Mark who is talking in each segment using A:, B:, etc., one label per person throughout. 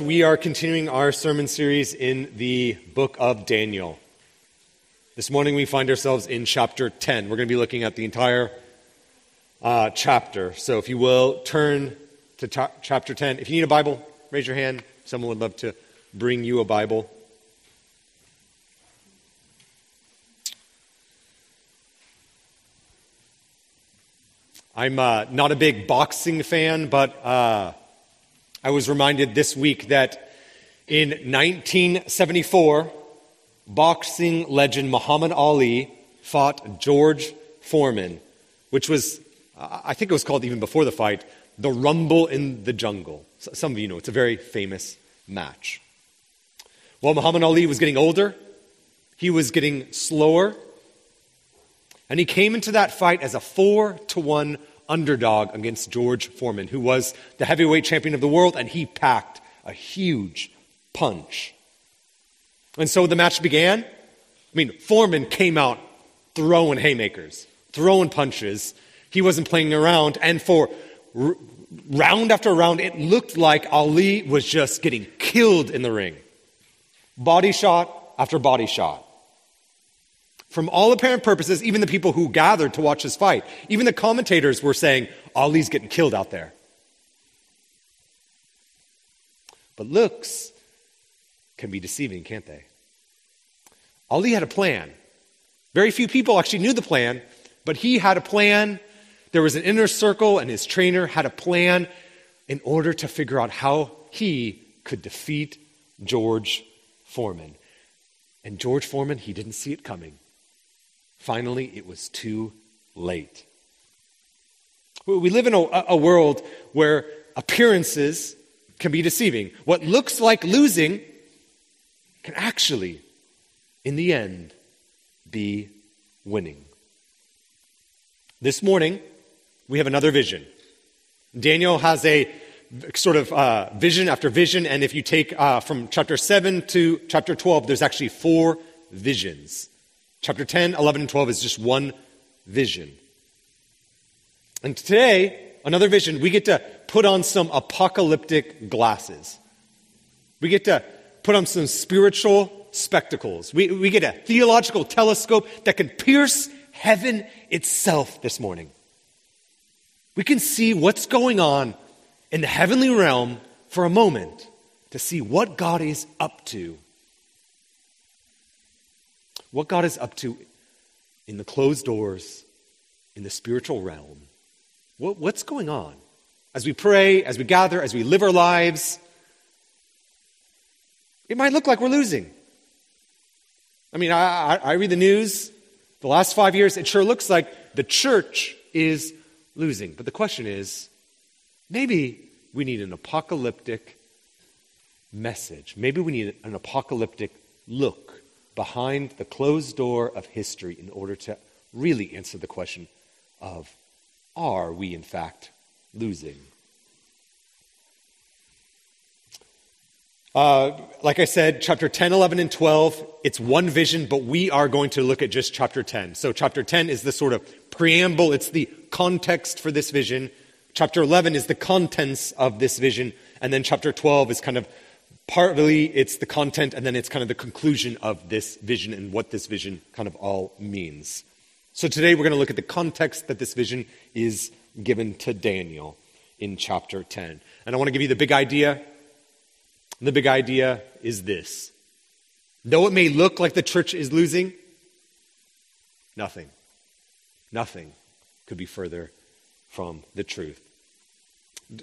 A: We are continuing our sermon series in the book of Daniel. This morning we find ourselves in chapter 10. We're going to be looking at the entire uh, chapter. So if you will, turn to ta- chapter 10. If you need a Bible, raise your hand. Someone would love to bring you a Bible. I'm uh, not a big boxing fan, but uh, I was reminded this week that in 1974, boxing legend Muhammad Ali fought George Foreman, which was, I think it was called even before the fight, the Rumble in the Jungle. Some of you know it's a very famous match. While Muhammad Ali was getting older, he was getting slower, and he came into that fight as a four to one underdog against George Foreman, who was the heavyweight champion of the world, and he packed a huge punch. And so the match began. I mean, Foreman came out throwing haymakers, throwing punches. He wasn't playing around. And for r- round after round, it looked like Ali was just getting killed in the ring. Body shot after body shot. From all apparent purposes, even the people who gathered to watch this fight, even the commentators were saying, Ali's getting killed out there. But looks can be deceiving, can't they? Ali had a plan. Very few people actually knew the plan, but he had a plan. There was an inner circle, and his trainer had a plan in order to figure out how he could defeat George Foreman. And George Foreman, he didn't see it coming. Finally, it was too late. We live in a, a, world where appearances can be deceiving. What looks like losing can actually, in the end, be winning. This morning, we have another vision. Daniel has a sort of uh, vision after vision, and if you take uh, from chapter 7 to chapter 12, there's actually four visions. Chapter 10, 11, and 12 is just one vision. And today, another vision, we get to put on some apocalyptic glasses. We get to put on some spiritual spectacles. We, we get a theological telescope that can pierce heaven itself this morning. We can see what's going on in the heavenly realm for a moment to see what God is up to what God is up to in the closed doors, in the spiritual realm. What, what's going on? As we pray, as we gather, as we live our lives, it might look like we're losing. I mean, I, I, I read the news. The last five years, it sure looks like the church is losing. But the question is maybe we need an apocalyptic message. Maybe we need an apocalyptic look behind the closed door of history in order to really answer the question of are we, in fact, losing? Uh, like I said, chapter 10, 11, and 12, it's one vision, but we are going to look at just chapter 10. So, chapter 10 is the sort of preamble, it's the context for this vision. Chapter 11 is the contents of this vision. And then chapter 12 is kind of partly it's the content, and then it's kind of the conclusion of this vision and what this vision kind of all means. So today we're going to look at the context that this vision is given to Daniel in chapter 10. And I want to give you the big idea. The big idea is this though it may look like the church is losing, nothing, nothing could be further from the truth.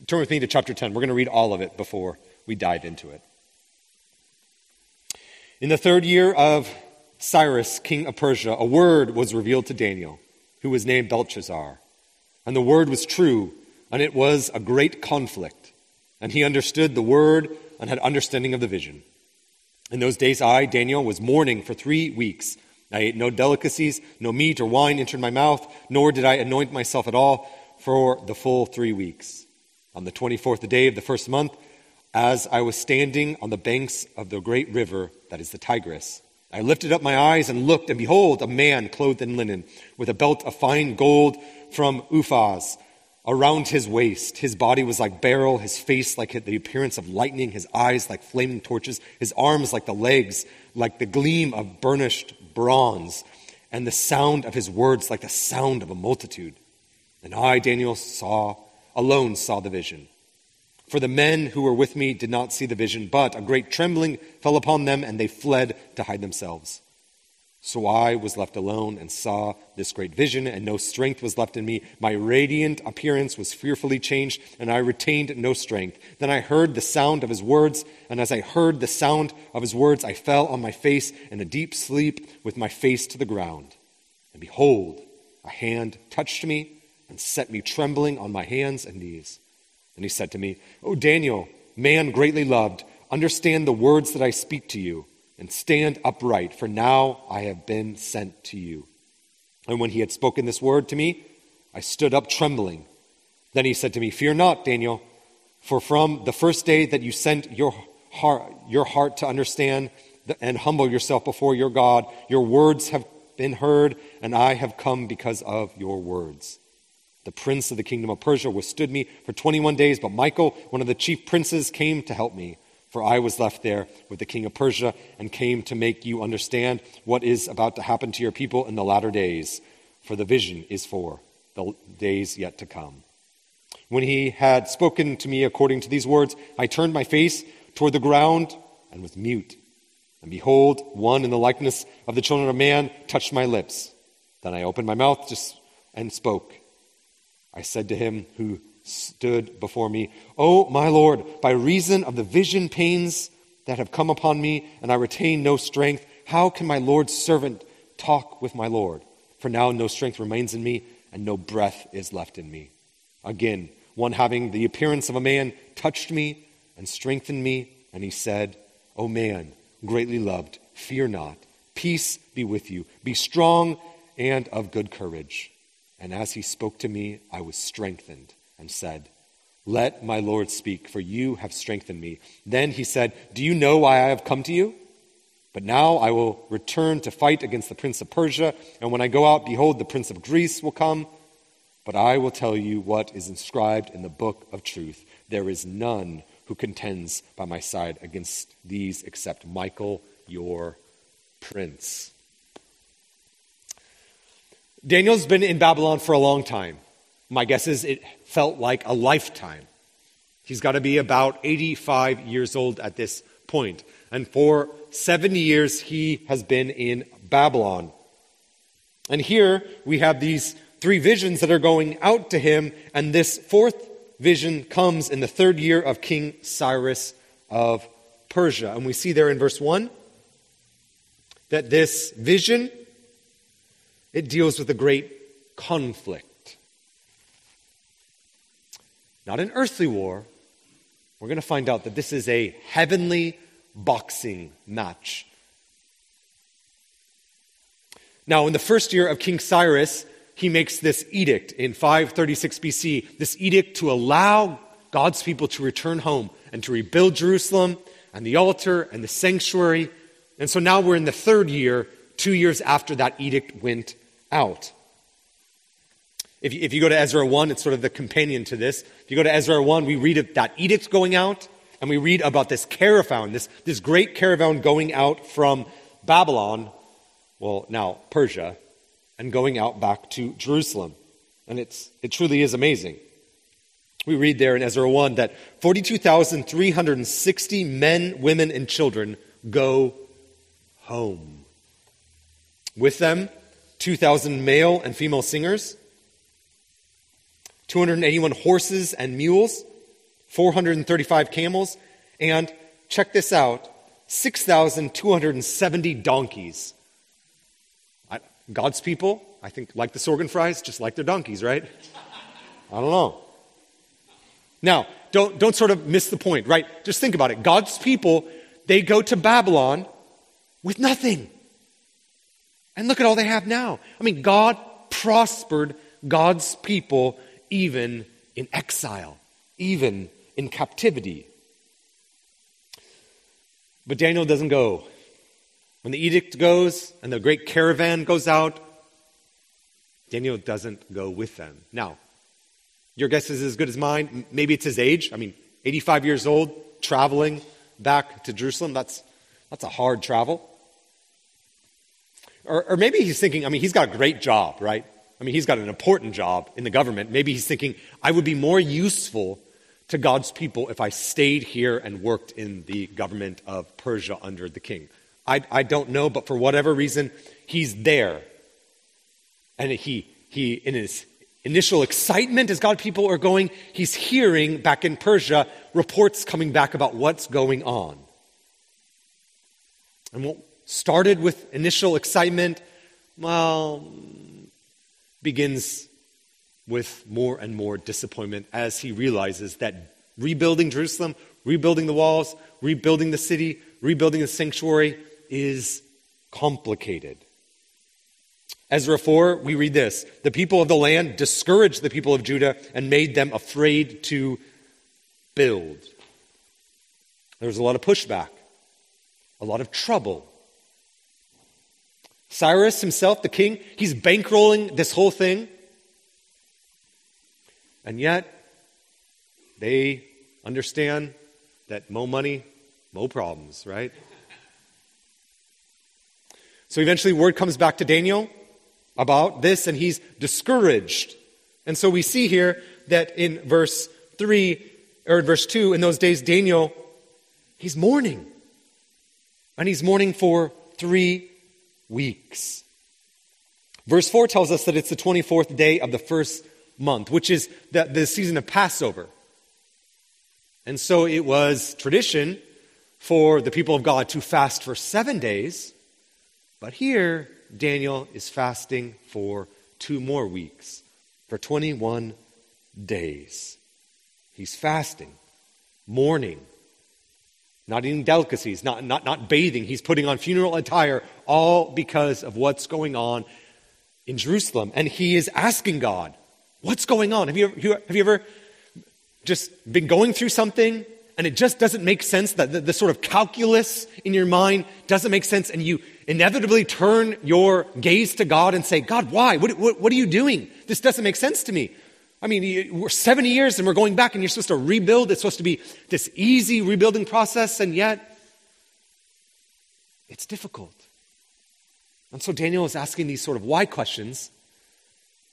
A: Turn with me to chapter 10. We're going to read all of it before we dive into it. In the third year of Cyrus, king of Persia, a word was revealed to Daniel, who was named Belshazzar. And the word was true, and it was a great conflict. And he understood the word and had understanding of the vision. In those days, I, Daniel, was mourning for three weeks. I ate no delicacies, no meat or wine entered my mouth, nor did I anoint myself at all for the full three weeks. On the 24th day of the first month, as I was standing on the banks of the great river that is the Tigris. I lifted up my eyes and looked, and behold, a man clothed in linen, with a belt of fine gold from Uphaz around his waist. His body was like beryl, his face like the appearance of lightning, his eyes like flaming torches, his arms like the legs, like the gleam of burnished bronze, and the sound of his words like the sound of a multitude. And I, Daniel, saw, alone saw the vision. For the men who were with me did not see the vision, but a great trembling fell upon them, and they fled to hide themselves. So I was left alone and saw this great vision, and no strength was left in me. My radiant appearance was fearfully changed, and I retained no strength. Then I heard the sound of his words, and as I heard the sound of his words, I fell on my face in a deep sleep with my face to the ground. And behold, a hand touched me and set me trembling on my hands and knees. And he said to me, O Daniel, man greatly loved, understand the words that I speak to you and stand upright, for now I have been sent to you. And when he had spoken this word to me, I stood up trembling. Then he said to me, Fear not, Daniel, for from the first day that you sent your heart, your heart to understand and humble yourself before your God, your words have been heard, and I have come because of your words. The prince of the kingdom of Persia withstood me for 21 days, but Michael, one of the chief princes, came to help me. For I was left there with the king of Persia and came to make you understand what is about to happen to your people in the latter days. For the vision is for the days yet to come. When he had spoken to me according to these words, I turned my face toward the ground and was mute. And behold, one in the likeness of the children of man touched my lips. Then I opened my mouth and spoke. I said to him who stood before me. Oh, my Lord, by reason of the vision pains that have come upon me, and I retain no strength, how can my Lord's servant talk with my Lord? For now no strength remains in me, and no breath is left in me. Again, one having the appearance of a man touched me and strengthened me, and he said, O man, greatly loved, fear not. Peace be with you. Be strong and of good courage. And as he spoke to me, I was strengthened and said, Let my Lord speak, for you have strengthened me. Then he said, Do you know why I have come to you? But now I will return to fight against the prince of Persia, and when I go out, behold, the prince of Greece will come. But I will tell you what is inscribed in the book of truth. There is none who contends by my side against these except Michael, your prince. Daniel's been in Babylon for a long time. My guess is it felt like a lifetime. He's got to be about 85 years old at this point. And for 70 years, he has been in Babylon. And here we have these three visions that are going out to him, and this fourth vision comes in the third year of King Cyrus of Persia. And we see there in verse 1 that this vision it deals with a great conflict. not an earthly war. We're going to find out that this is a heavenly boxing match. Now, in the first year of King Cyrus, he makes this edict in 536 BC, this edict to allow God's people to return home and to rebuild Jerusalem and the altar and the sanctuary. And so now we're in the third year, two years after that edict went out. If you, if you go to Ezra 1, it's sort of the companion to this. If you go to Ezra 1, we read that edict going out, and we read about this caravan, this, this great caravan going out from Babylon, well, now Persia, and going out back to Jerusalem. And it's, it truly is amazing. We read there in Ezra 1 that 42,360 men, women, and children go home. With them, 2,000 male and female singers, 281 horses and mules, 435 camels, and check this out 6,270 donkeys. God's people, I think, like the Sorghum fries, just like their donkeys, right? I don't know. Now, don't, don't sort of miss the point, right? Just think about it. God's people, they go to Babylon with nothing. And look at all they have now. I mean, God prospered God's people even in exile, even in captivity. But Daniel doesn't go. When the edict goes and the great caravan goes out, Daniel doesn't go with them. Now, Your guess is as good as mine. Maybe it's his age. I mean, 85 years old, traveling back to Jerusalem. That's, that's a hard travel. Or, or maybe he's thinking, I mean, he's got a great job, right? I mean, he's got an important job in the government. Maybe he's thinking, I would be more useful to God's people if I stayed here and worked in the government of Persia under the king. I, I don't know, but for whatever reason, he's there. And he, he, in his initial excitement as God people are going, he's hearing back in Persia reports coming back about what's going on. And what started with initial excitement, well, begins with more and more disappointment as he realizes that rebuilding Jerusalem, rebuilding the walls, rebuilding the city, rebuilding the sanctuary is complicated. Ezra 4, we read this The people of the land discouraged the people of Judah and made them afraid to build. There was a lot of pushback, a lot of trouble. Cyrus himself, the king, he's bankrolling this whole thing. And yet, they understand that mo money, mo problems, right? So eventually, word comes back to Daniel about this, and he's discouraged. And so we see here that in verse 3, or in verse 2, in those days, Daniel, he's mourning. And he's mourning for three weeks. Verse 4 tells us that it's the 24th day of the first month, which is the, the season of Passover. And so it was tradition for the people of God to fast for seven days. But here, Daniel is fasting for two more weeks, for 21 days. He's fasting, mourning, not eating delicacies, not, not, not bathing. He's putting on funeral attire, all because of what's going on in Jerusalem. And he is asking God, What's going on? Have you, ever, have you ever just been going through something and it just doesn't make sense? That the, the sort of calculus in your mind doesn't make sense, and you inevitably turn your gaze to God and say, God, why? What, what, what are you doing? This doesn't make sense to me. I mean, we're 70 years and we're going back, and you're supposed to rebuild. It's supposed to be this easy rebuilding process, and yet it's difficult. And so Daniel is asking these sort of why questions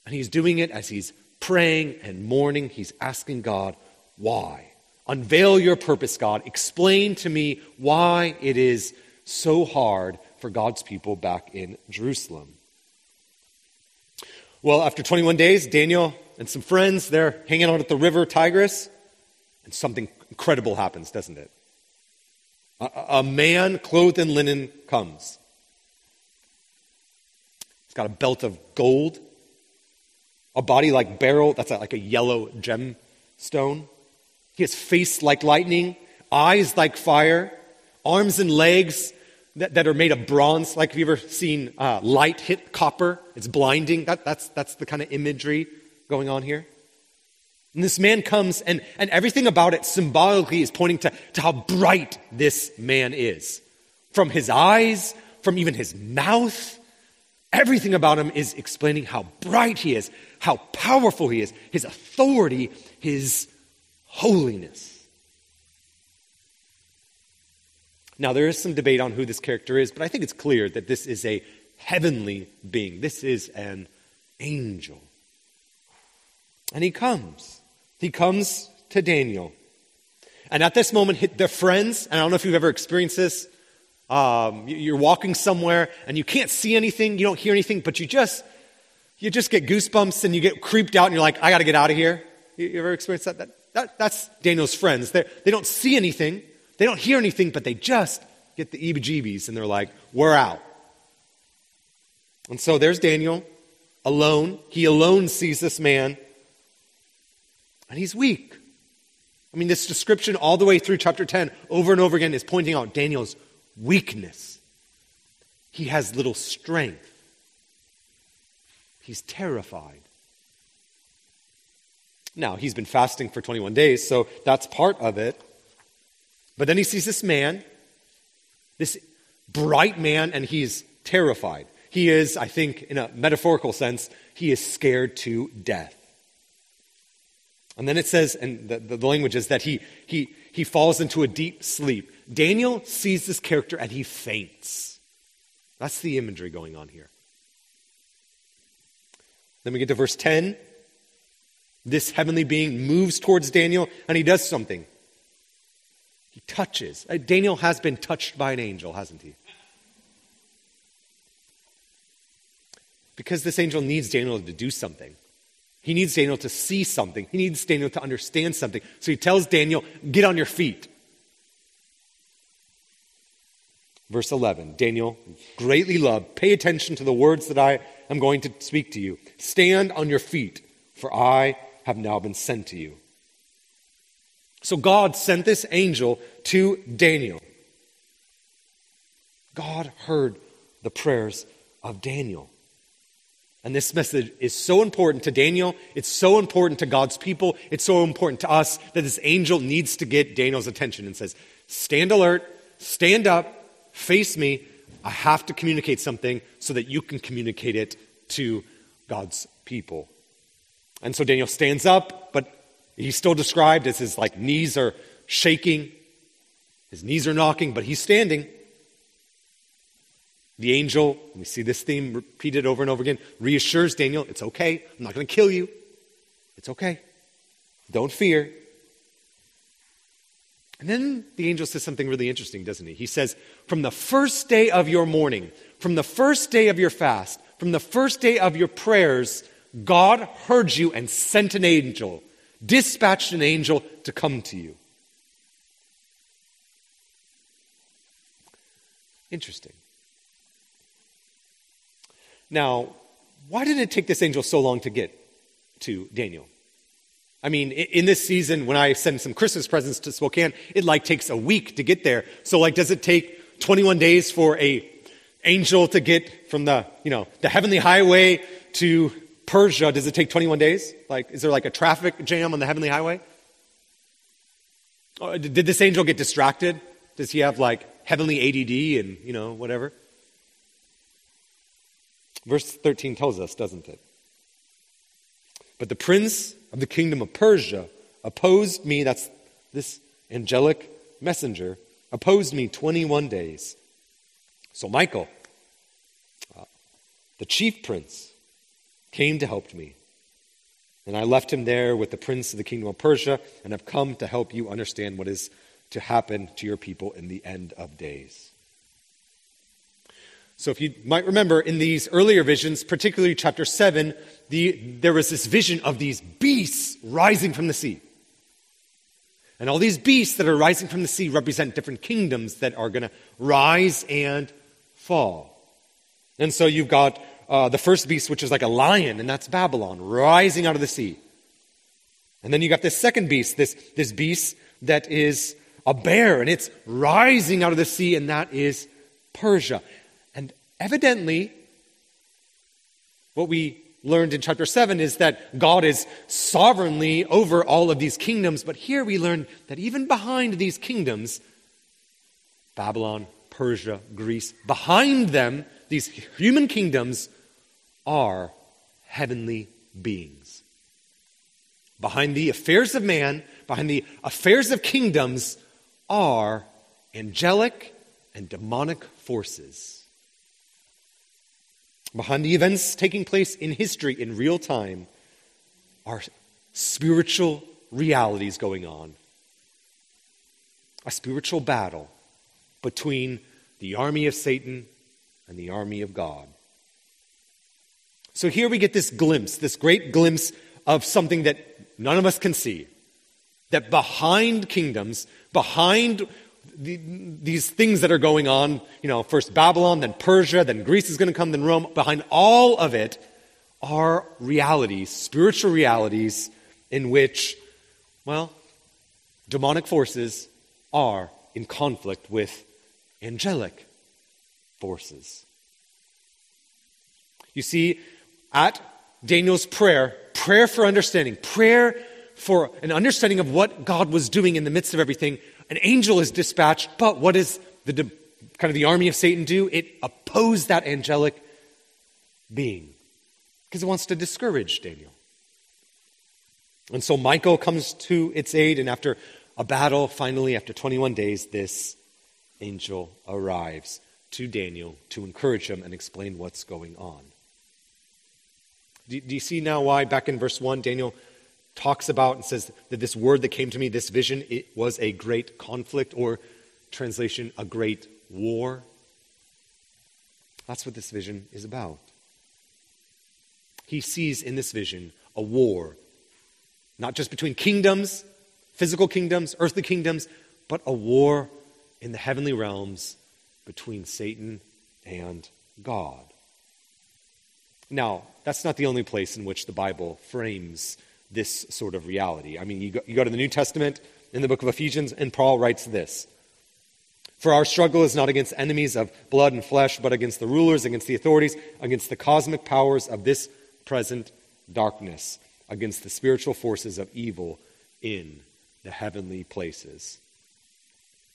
A: and he's doing it as he's praying and mourning. He's asking God, why? Unveil your purpose, God. Explain to me why it is so hard for God's people back in Jerusalem. Well, after 21 days, Daniel and some friends, they're hanging out at the river Tigris, and something incredible happens, doesn't it? A, a man clothed in linen comes. He's got a belt of gold a body like beryl, that's like a yellow gemstone. He has face like lightning, eyes like fire, arms and legs that, that are made of bronze. Like, have you ever seen uh, light hit copper? It's blinding. That, that's, that's the kind of imagery going on here. And this man comes, and, and everything about it symbolically is pointing to, to how bright this man is. From his eyes, from even his mouth, everything about him is explaining how bright he is, how powerful he is, his authority, his holiness. Now, there is some debate on who this character is, but I think it's clear that this is a heavenly being. This is an angel. And he comes. He comes to Daniel. And at this moment, their friends, and I don't know if you've ever experienced this, um, you're walking somewhere and you can't see anything, you don't hear anything, but you just you just get goosebumps and you get creeped out and you're like, I got to get out of here. You, ever experienced that? that? that? That's Daniel's friends. They're, they don't see anything, they don't hear anything, but they just get the jeebies and they're like, we're out. And so there's Daniel alone. He alone sees this man, and he's weak. I mean, this description all the way through chapter 10, over and over again, is pointing out Daniel's weakness. He has little strength. He's terrified. Now, he's been fasting for 21 days, so that's part of it. But then he sees this man, this bright man, and he's terrified. He is, I think, in a metaphorical sense, he is scared to death. And then it says, and the, the language is that he, he, he falls into a deep sleep. Daniel sees this character and he faints. That's the imagery going on here. Then we get to verse 10. This heavenly being moves towards Daniel and he does something. He touches. Uh, Daniel has been touched by an angel, hasn't he? Because this angel needs Daniel to do something. He needs Daniel to see something. He needs Daniel to understand something. So he tells Daniel, Get on your feet. Verse 11 Daniel, greatly loved, pay attention to the words that I am going to speak to you. Stand on your feet, for I have now been sent to you. So God sent this angel to Daniel. God heard the prayers of Daniel. And this message is so important to Daniel. It's so important to God's people. It's so important to us that this angel needs to get Daniel's attention and says, Stand alert, stand up, face me. I have to communicate something so that you can communicate it to God's people. And so Daniel stands up, but he's still described as his like knees are shaking, his knees are knocking, but he's standing. The angel, we see this theme repeated over and over again, reassures Daniel, it's okay. I'm not going to kill you. It's okay. Don't fear. And then the angel says something really interesting, doesn't he? He says, From the first day of your mourning, from the first day of your fast, from the first day of your prayers, God heard you and sent an angel, dispatched an angel to come to you. Interesting. Now, why did it take this angel so long to get to Daniel? I mean, in this season, when I send some Christmas presents to Spokane, it like takes a week to get there. So, like, does it take 21 days for a angel to get from the, you know, the heavenly highway to Persia? Does it take 21 days? Like, is there like a traffic jam on the heavenly highway? Or did this angel get distracted? Does he have like heavenly ADD and, you know, whatever? Verse 13 tells us, doesn't it? But the prince of the kingdom of Persia opposed me, that's this angelic messenger, opposed me 21 days. So Michael, uh, the chief prince, came to help me. And I left him there with the prince of the kingdom of Persia and have come to help you understand what is to happen to your people in the end of days. So, if you might remember in these earlier visions, particularly chapter 7, the, there was this vision of these beasts rising from the sea. And all these beasts that are rising from the sea represent different kingdoms that are going to rise and fall. And so you've got uh, the first beast, which is like a lion, and that's Babylon, rising out of the sea. And then you got this second beast, this, this beast that is a bear, and it's rising out of the sea, and that is Persia. Evidently, what we learned in chapter 7 is that God is sovereignly over all of these kingdoms, but here we learn that even behind these kingdoms, Babylon, Persia, Greece, behind them, these human kingdoms are heavenly beings. Behind the affairs of man, behind the affairs of kingdoms, are angelic and demonic forces behind the events taking place in history in real time are spiritual realities going on. A spiritual battle between the army of Satan and the army of God. So here we get this glimpse, this great glimpse of something that none of us can see. That behind kingdoms, behind the, these things that are going on, you know, first Babylon, then Persia, then Greece is going to come, then Rome, behind all of it are realities, spiritual realities, in which, well, demonic forces are in conflict with angelic forces. You see, at Daniel's prayer, prayer for understanding, prayer for an understanding of what God was doing in the midst of everything, an angel is dispatched, but what does the kind of the army of Satan do? It opposes that angelic being because it wants to discourage Daniel. And so Michael comes to its aid, and after a battle, finally, after 21 days, this angel arrives to Daniel to encourage him and explain what's going on. Do, do, you see now why, back in verse 1, Daniel talks about and says that this word that came to me, this vision, it was a great conflict, or translation, a great war? That's what this vision is about. He sees in this vision a war, not just between kingdoms, physical kingdoms, earthly kingdoms, but a war in the heavenly realms between Satan and God. Now, that's not the only place in which the Bible frames this sort of reality. I mean, you go, you go to the New Testament in the book of Ephesians, and Paul writes this For our struggle is not against enemies of blood and flesh, but against the rulers, against the authorities, against the cosmic powers of this present darkness, against the spiritual forces of evil in the heavenly places.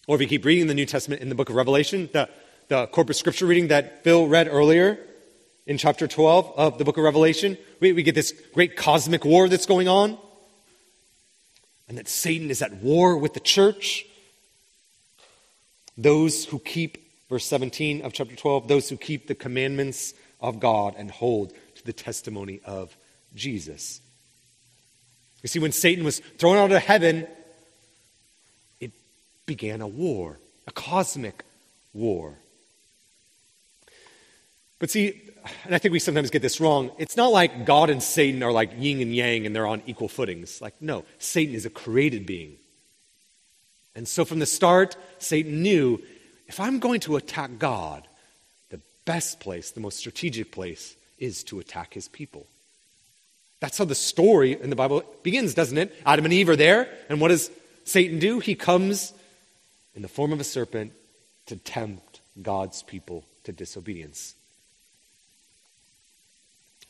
A: Or if you keep reading the New Testament in the book of Revelation, the, the corpus scripture reading that Phil read earlier in chapter 12 of the book of Revelation, we, we get this great cosmic war that's going on. And that Satan is at war with the church. Those who keep, verse 17 of chapter 12, those who keep the commandments of God and hold to the testimony of Jesus. You see, when Satan was thrown out of heaven, it began a war, a cosmic war. But see, and I think we sometimes get this wrong. It's not like God and Satan are like yin and yang and they're on equal footings. Like, no, Satan is a created being. And so from the start, Satan knew if I'm going to attack God, the best place, the most strategic place, is to attack his people. That's how the story in the Bible begins, doesn't it? Adam and Eve are there, and what does Satan do? He comes in the form of a serpent to tempt God's people to disobedience.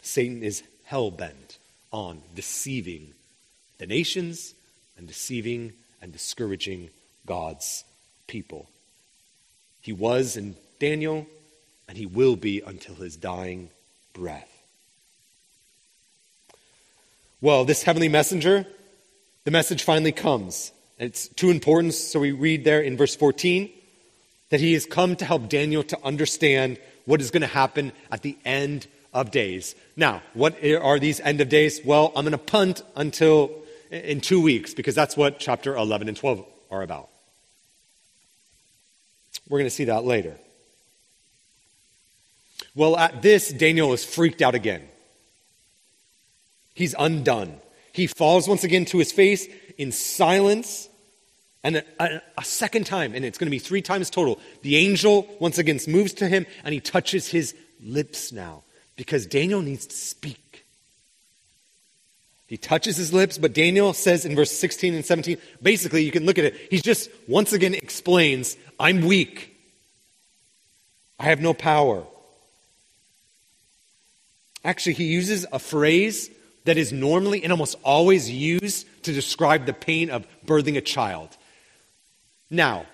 A: Satan is hell bent on deceiving the nations and deceiving and discouraging God's people. He was in Daniel, and he will be until his dying breath. Well, this heavenly messenger, the message finally comes. It's too important, so we read there in verse 14 that he has come to help Daniel to understand what is going to happen at the end of days. Now, what are these end of days? Well, I'm going to punt until in two weeks because that's what chapter 11 and 12 are about. We're going to see that later. Well, at this, Daniel is freaked out again. He's undone. He falls once again to his face in silence and a, a, a, second time, and it's going to be three times total, the angel once again moves to him and he touches his lips now because Daniel needs to speak. He touches his lips, but Daniel says in verse 16 and 17, basically, you can look at it. He just once again explains, I'm weak. I have no power. Actually, he uses a phrase that is normally and almost always used to describe the pain of birthing a child. Now,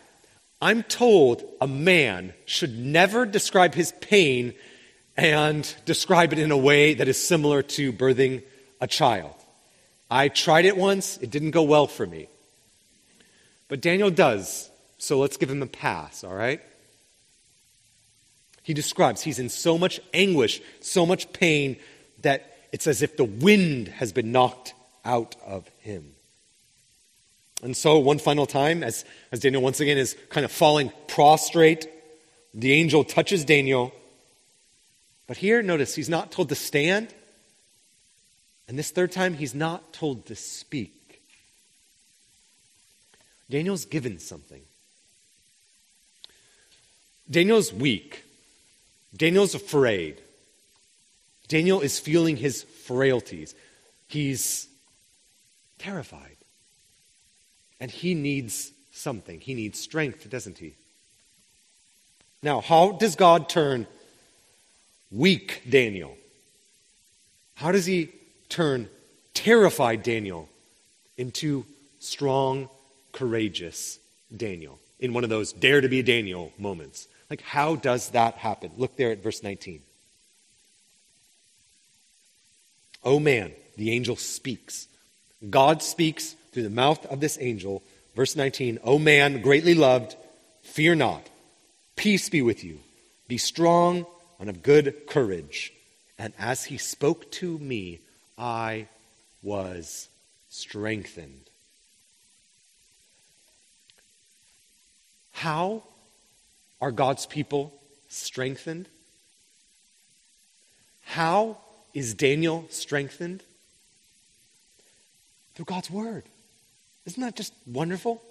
A: I'm told a man should never describe his pain and describe it in a way that is similar to birthing a child. I tried it once, it didn't go well for me. But Daniel does, so let's give him a pass, all right? He describes he's in so much anguish, so much pain, that it's as if the wind has been knocked out of him. And so, one final time, as, as Daniel once again is kind of falling prostrate, the angel touches Daniel. But here, notice, he's not told to stand. And this third time, he's not told to speak. Daniel's given something. Daniel's weak. Daniel's afraid. Daniel is feeling his frailties. He's terrified. And he needs something. He needs strength, doesn't he? Now, how does God turn weak Daniel? How does he turn terrified Daniel into strong, courageous Daniel in one of those dare to be Daniel moments? Like, how does that happen? Look there at verse 19. Oh man, the angel speaks. God speaks through the mouth of this angel. Verse 19, O man, greatly loved, fear not. Peace be with you. Be strong and of good courage. And as he spoke to me, I was strengthened. How are God's people strengthened? How is Daniel strengthened? Through God's Word. Isn't that just wonderful?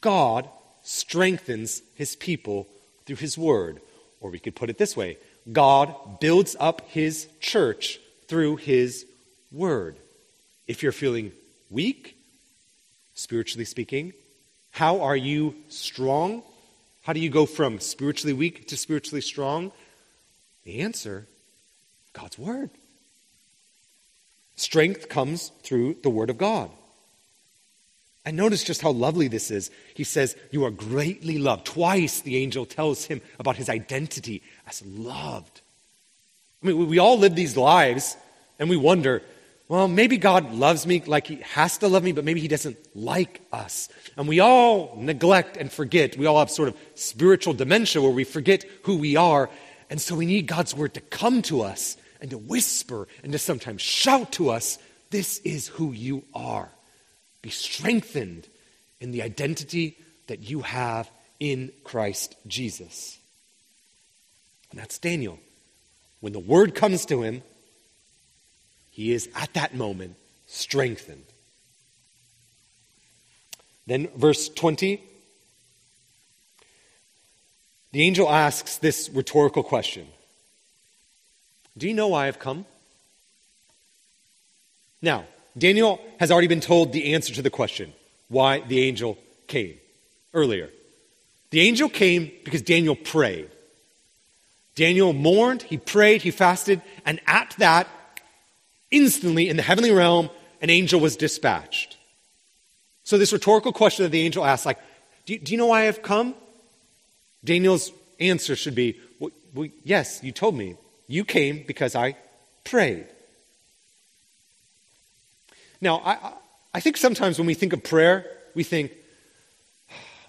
A: God strengthens his people through his Word. Or we could put it this way God builds up his church through his Word. If you're feeling weak, spiritually speaking, how are you strong? How do you go from spiritually weak to spiritually strong? The answer God's Word. Strength comes through the Word of God. And notice just how lovely this is. He says, You are greatly loved. Twice the angel tells him about his identity as loved. I mean, we all live these lives and we wonder, well, maybe God loves me like He has to love me, but maybe He doesn't like us. And we all neglect and forget. We all have sort of spiritual dementia where we forget who we are. And so we need God's Word to come to us and to whisper and to sometimes shout to us, This is who you are. Be strengthened in the identity that you have in Christ Jesus. And that's Daniel. When the Word comes to him, he is at that moment strengthened. Then, verse 20, the angel asks this rhetorical question Do you know why I've come? Now, Daniel has already been told the answer to the question why the angel came earlier. The angel came because Daniel prayed. Daniel mourned, he prayed, he fasted, and at that, Instantly, in the heavenly realm, an angel was dispatched. So, this rhetorical question that the angel asked, like, do you, do you know why I've come? Daniel's answer should be, well, well, Yes, you told me. You came because I prayed. Now, I, I think sometimes when we think of prayer, we think,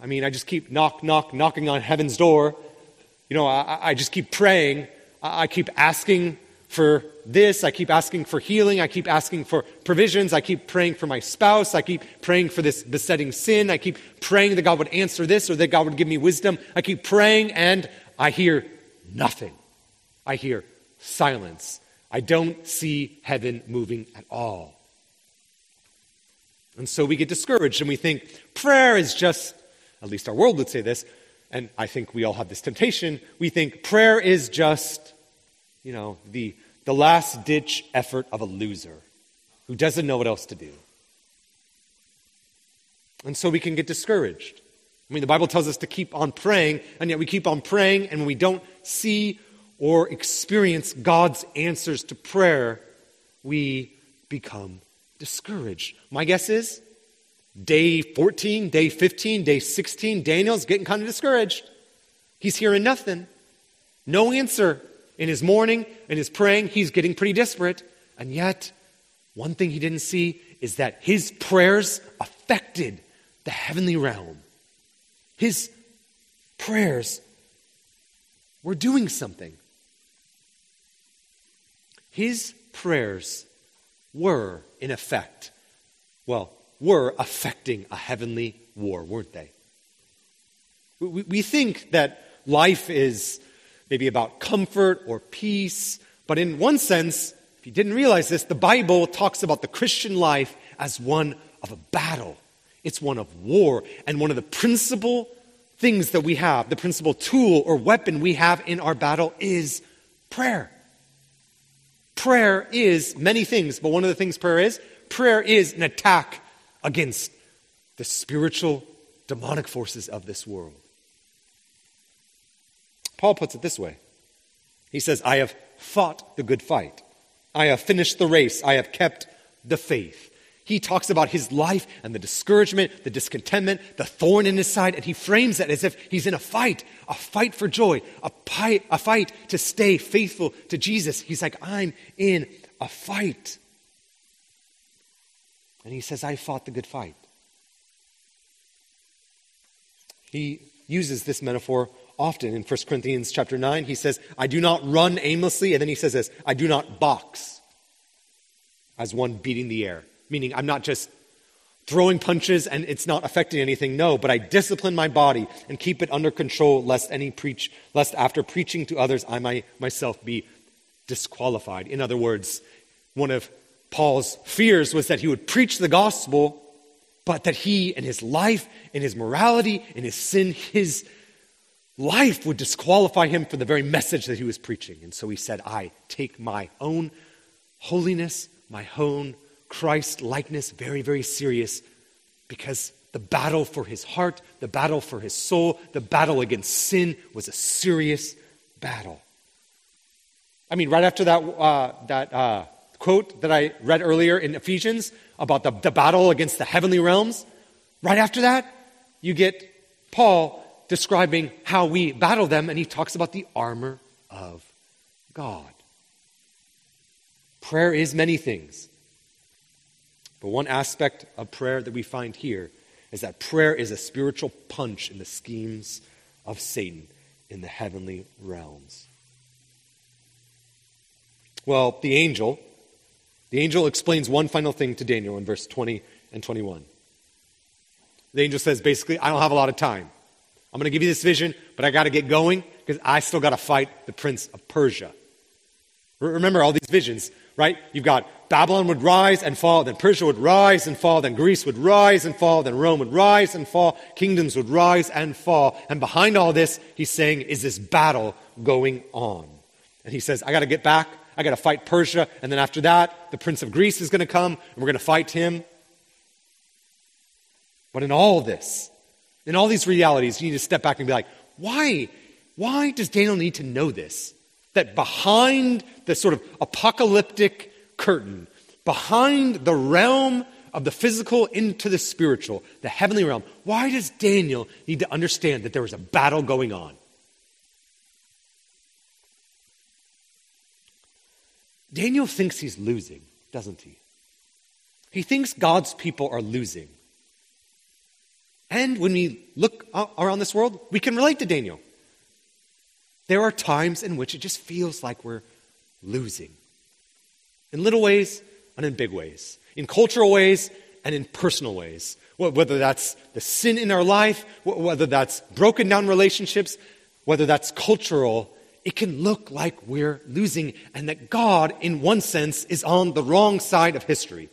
A: I mean, I just keep knock, knock, knocking on heaven's door. You know, I, I just keep praying. I keep asking for this. I keep asking for healing. I keep asking for provisions. I keep praying for my spouse. I keep praying for this besetting sin. I keep praying that God would answer this or that God would give me wisdom. I keep praying and I hear nothing. I hear silence. I don't see heaven moving at all. And so we get discouraged and we think prayer is just, at least our world would say this, and I think we all have this temptation. We think prayer is just you know, the, the last ditch effort of a loser who doesn't know what else to do. And so we can get discouraged. I mean, the Bible tells us to keep on praying, and yet we keep on praying, and when we don't see or experience God's answers to prayer, we become discouraged. My guess is day 14, day 15, day 16, Daniel's getting kind of discouraged. He's hearing nothing. No answer. In his mourning and his praying, he's getting pretty desperate. And yet, one thing he didn't see is that his prayers affected the heavenly realm. His prayers were doing something. His prayers were, in effect, well, were affecting a heavenly war, weren't they? We, we think that life is maybe about comfort or peace. But in one sense, if you didn't realize this, the Bible talks about the Christian life as one of a battle. It's one of war. And one of the principal things that we have, the principal tool or weapon we have in our battle is prayer. Prayer is many things, but one of the things prayer is, prayer is an attack against the spiritual demonic forces of this world. Paul puts it this way He says, I have fought the good fight, I have finished the race, I have kept the faith. He talks about his life and the discouragement, the discontentment, the thorn in his side, and he frames that as if he's in a fight, a fight for joy, a, pi- a fight to stay faithful to Jesus. He's like, I'm in a fight. And he says, I fought the good fight. He uses this metaphor often in 1 Corinthians chapter 9. He says, I do not run aimlessly. And then he says this, I do not box as one beating the air. Meaning, I'm not just throwing punches and it's not affecting anything. No, but I discipline my body and keep it under control lest any preach, lest after preaching to others, I might myself be disqualified. In other words, one of Paul's fears was that he would preach the gospel, but that he and his life and his morality and his sin, his life would disqualify him for the very message that he was preaching. And so he said, I take my own holiness, my own Christ likeness very, very serious because the battle for his heart, the battle for his soul, the battle against sin was a serious battle. I mean, right after that, uh, that uh, quote that I read earlier in Ephesians about the, the battle against the heavenly realms, right after that, you get Paul describing how we battle them, and he talks about the armor of God. Prayer is many things. But one aspect of prayer that we find here is that prayer is a spiritual punch in the schemes of Satan in the heavenly realms. Well, the angel, the angel explains one final thing to Daniel in verse 20 and 21. The angel says basically, I don't have a lot of time. I'm going to give you this vision, but I got to get going because I still got to fight the prince of Persia. Remember all these visions, right? You've got Babylon would rise and fall, then Persia would rise and fall, then Greece would rise and fall, then Rome would rise and fall, kingdoms would rise and fall. And behind all this, he's saying, is this battle going on? And he says, I got to get back. I got to fight Persia. And then after that, the prince of Greece is going to come, and we're going to fight him. But in all this, in all these realities, you need to step back and be like, why? Why does Daniel need to know this? That behind the sort of apocalyptic curtain behind the realm of the physical into the spiritual, the heavenly realm. Why does Daniel need to understand that there was a battle going on? Daniel thinks he's losing, doesn't he? He thinks God's people are losing. And when we look around this world, we can relate to Daniel. There are times in which it just feels like we're losing in little ways and in big ways, in cultural ways and in personal ways. Whether that's the sin in our life, whether that's broken down relationships, whether that's cultural, it can look like we're losing and that God, in one sense, is on the wrong side of history.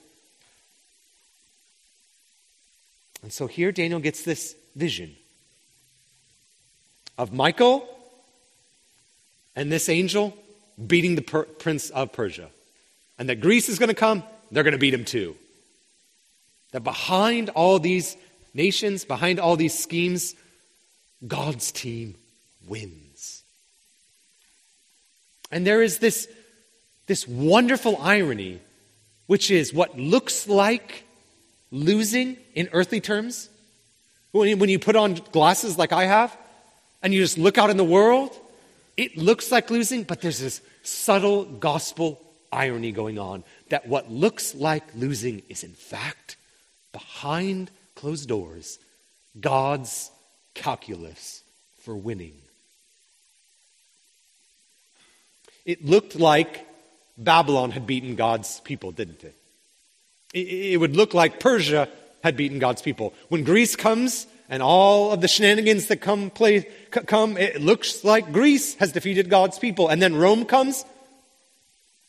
A: And so here Daniel gets this vision of Michael and this angel beating the per- prince of Persia and that Greece is going to come, they're going to beat him too. That behind all these nations, behind all these schemes, God's team wins. And there is this, this wonderful irony, which is what looks like losing in earthly terms. When you put on glasses like I have, and you just look out in the world, it looks like losing, but there's this subtle gospel irony going on that what looks like losing is, in fact, behind closed doors, God's calculus for winning. It looked like Babylon had beaten God's people, didn't it? It would look like Persia had beaten God's people. When Greece comes and all of the shenanigans that come play come, it looks like Greece has defeated God's people. And then Rome comes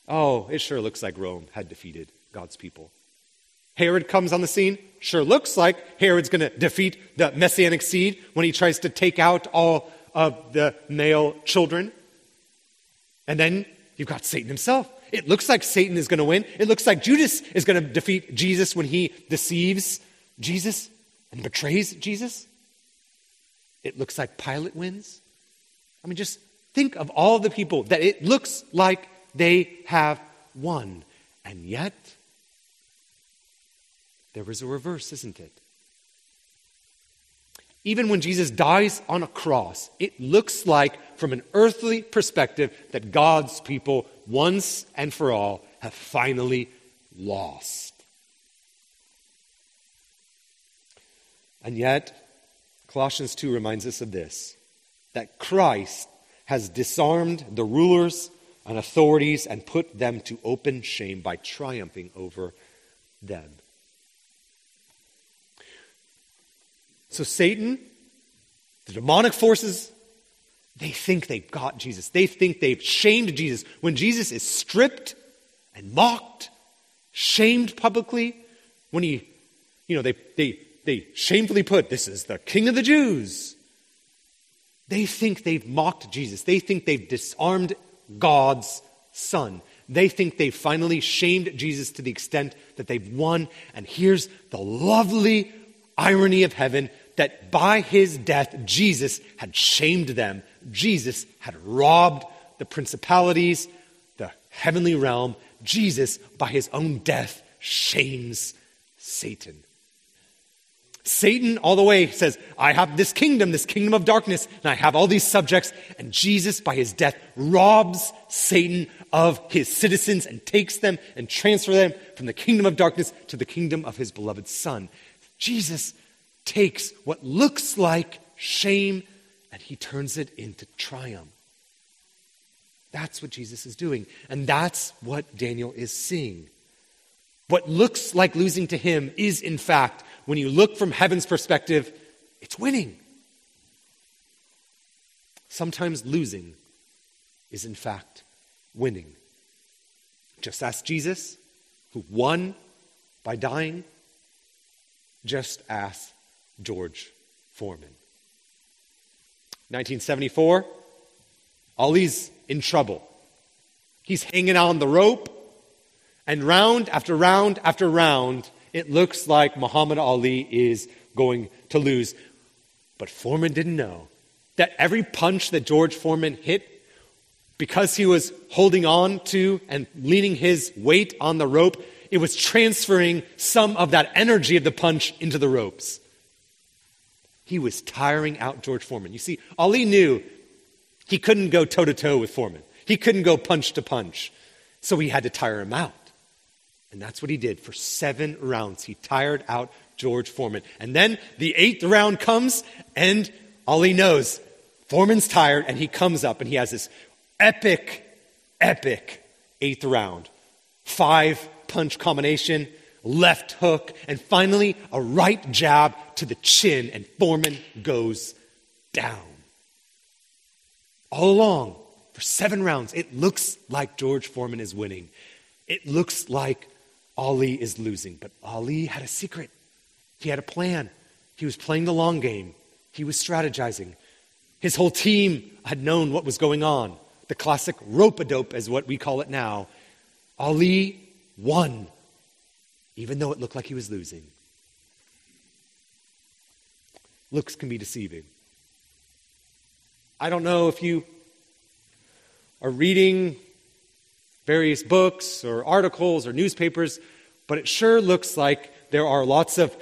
A: Oh, it sure looks like Rome had defeated God's people. Herod comes on the scene. Sure looks like Herod's going to defeat the messianic seed when he tries to take out all of the male children. And then you've got Satan himself. It looks like Satan is going to win. It looks like Judas is going to defeat Jesus when he deceives Jesus and betrays Jesus. It looks like Pilate wins. I mean, just think of all the people that it looks like they have won. And yet, there is a reverse, isn't it? Even when Jesus dies on a cross, it looks like, from an earthly perspective, that God's people, once and for all, have finally lost. And yet, Colossians 2 reminds us of this that Christ has disarmed the rulers and authorities and put them to open shame by triumphing over them. So, Satan, the demonic forces, they think they've got Jesus. They think they've shamed Jesus. When Jesus is stripped and mocked, shamed publicly, when he, you know, they, they, they shamefully put, This is the King of the Jews. They think they've mocked Jesus. They think they've disarmed God's Son. They think they've finally shamed Jesus to the extent that they've won. And here's the lovely irony of heaven that by his death, Jesus had shamed them. Jesus had robbed the principalities, the heavenly realm. Jesus, by his own death, shames Satan. Satan, all the way, says, I have this kingdom, this kingdom of darkness, and I have all these subjects. And Jesus, by his death, robs Satan of his citizens and takes them and transfers them from the kingdom of darkness to the kingdom of his beloved Son. Jesus takes what looks like shame and he turns it into triumph. That's what Jesus is doing. And that's what Daniel is seeing. What looks like losing to him is, in fact, when you look from heaven's perspective, it's winning. Sometimes losing is, in fact, winning. Just ask Jesus, who won by dying. Just ask George Foreman. 1974, Ali's in trouble. He's hanging on the rope, and round after round after round, it looks like Muhammad Ali is going to lose. But Foreman didn't know that every punch that George Foreman hit, because he was holding on to and leaning his weight on the rope, it was transferring some of that energy of the punch into the ropes. He was tiring out George Foreman. You see, Ali knew he couldn't go toe to toe with Foreman, he couldn't go punch to punch. So he had to tire him out. And that's what he did for seven rounds. He tired out George Foreman. And then the eighth round comes, and Ali knows Foreman's tired, and he comes up and he has this epic, epic eighth round. Five punch combination left hook, and finally a right jab to the chin, and Foreman goes down. All along, for seven rounds, it looks like George Foreman is winning. It looks like Ali is losing. But Ali had a secret, he had a plan. He was playing the long game, he was strategizing. His whole team had known what was going on. The classic rope a dope, as what we call it now. Ali won even though it looked like he was losing. Looks can be deceiving. I don't know if you are reading various books or articles or newspapers, but it sure looks like there are lots of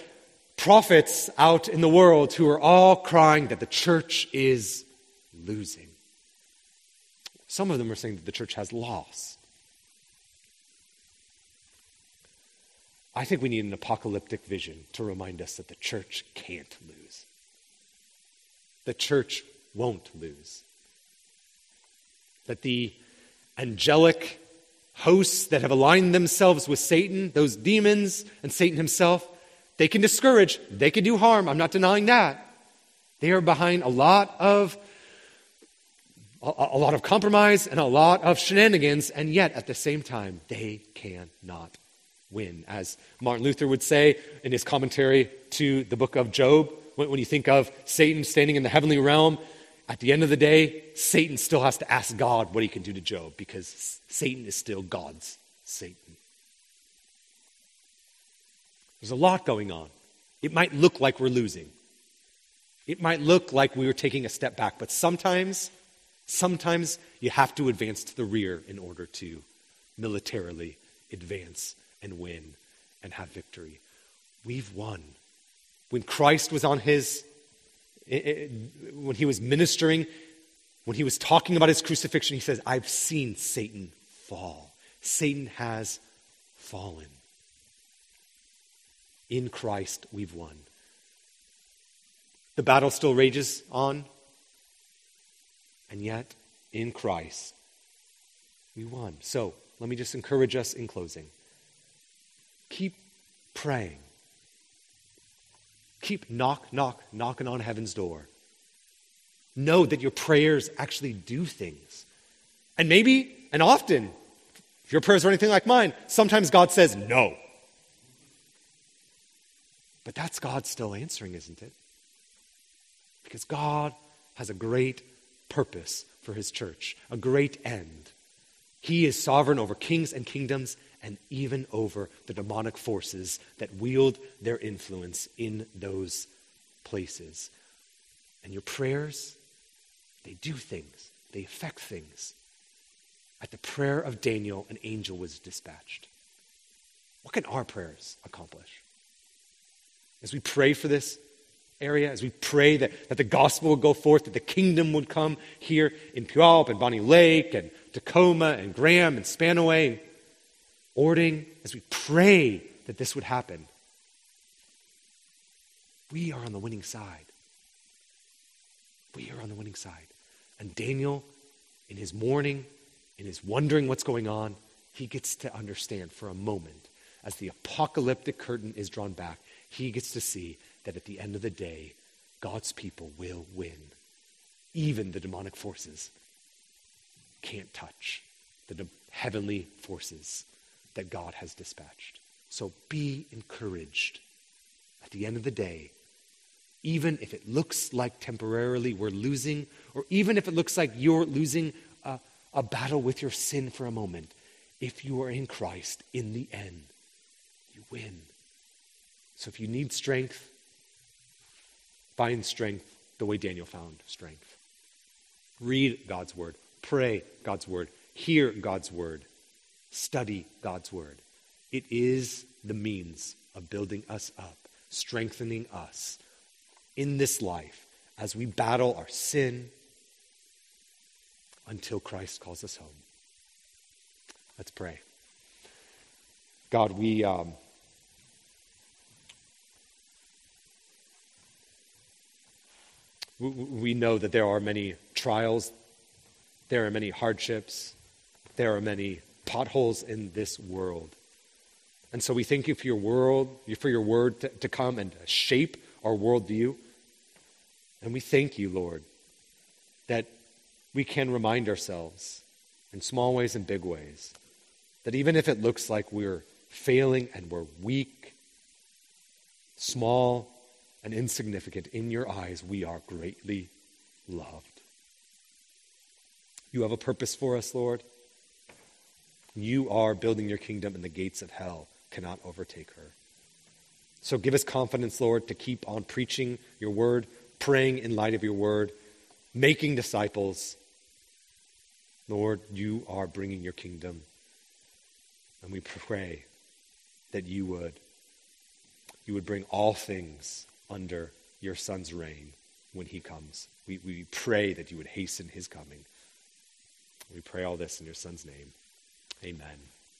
A: prophets out in the world who are all crying that the church is losing. Some of them are saying that the church has lost. I think we need an apocalyptic vision to remind us that the church can't lose. The church won't lose. That the angelic hosts that have aligned themselves with Satan, those demons and Satan himself, they can discourage, they can do harm. I'm not denying that. They are behind a lot of a, lot of compromise and a lot of shenanigans, and yet at the same time, they cannot win. As Martin Luther would say in his commentary to the book of Job, when you think of Satan standing in the heavenly realm, at the end of the day, Satan still has to ask God what he can do to Job because Satan is still God's Satan. There's a lot going on. It might look like we're losing. It might look like we were taking a step back, but sometimes, sometimes you have to advance to the rear in order to militarily advance and win and have victory. We've won. When Christ was on his, when he was ministering, when he was talking about his crucifixion, he says, I've seen Satan fall. Satan has fallen. In Christ, we've won. The battle still rages on. And yet, in Christ, we won. So, let me just encourage us in closing. Keep praying. Keep knock, knock, knocking on heaven's door. Know that your prayers actually do things. And maybe, and often, if your prayers are anything like mine, sometimes God says no. But that's God still answering, isn't it? Because God has a great purpose for his church, a great end. He is sovereign over kings and kingdoms and even over the demonic forces that wield their influence in those places. And your prayers, they do things, they affect things. At the prayer of Daniel, an angel was dispatched. What can our prayers accomplish? As we pray for this area, as we pray that, that the gospel would go forth, that the kingdom would come here in Puyallup and Bonney Lake and Tacoma and Graham and Spanaway and Orting, as we pray that this would happen, we are on the winning side. We are on the winning side. And Daniel, in his mourning, in his wondering what's going on, he gets to understand for a moment as the apocalyptic curtain is drawn back, he gets to see that at the end of the day, God's people will win. Even the demonic forces can't touch the de- heavenly forces that God has dispatched. So be encouraged. At the end of the day, even if it looks like temporarily we're losing, or even if it looks like you're losing a, a battle with your sin for a moment, if you are in Christ, in the end, you win. So if you need strength, find strength the way Daniel found strength. Read God's word, pray God's word, hear God's word, study God's word. It is the means of building us up, strengthening us in this life as we battle our sin until Christ calls us home. Let's pray. God, we. Um, we know that there are many trials, there are many hardships, there are many potholes in this world. And so we thank you for your world, for your word to, to come and shape our worldview. And we thank you, Lord, that we can remind ourselves in small ways and big ways that even if it looks like we're failing and we're weak, small, and insignificant, in your eyes, we are greatly loved. You have a purpose for us, Lord. You are building your kingdom, and the gates of hell cannot overtake her. So give us confidence, Lord, to keep on preaching your word, praying in light of your word, making disciples. Lord, you are bringing your kingdom. And we pray that you would you would bring all things under your son's reign when he comes. We, we pray that you would hasten his coming. We pray all this in your son's name. Amen.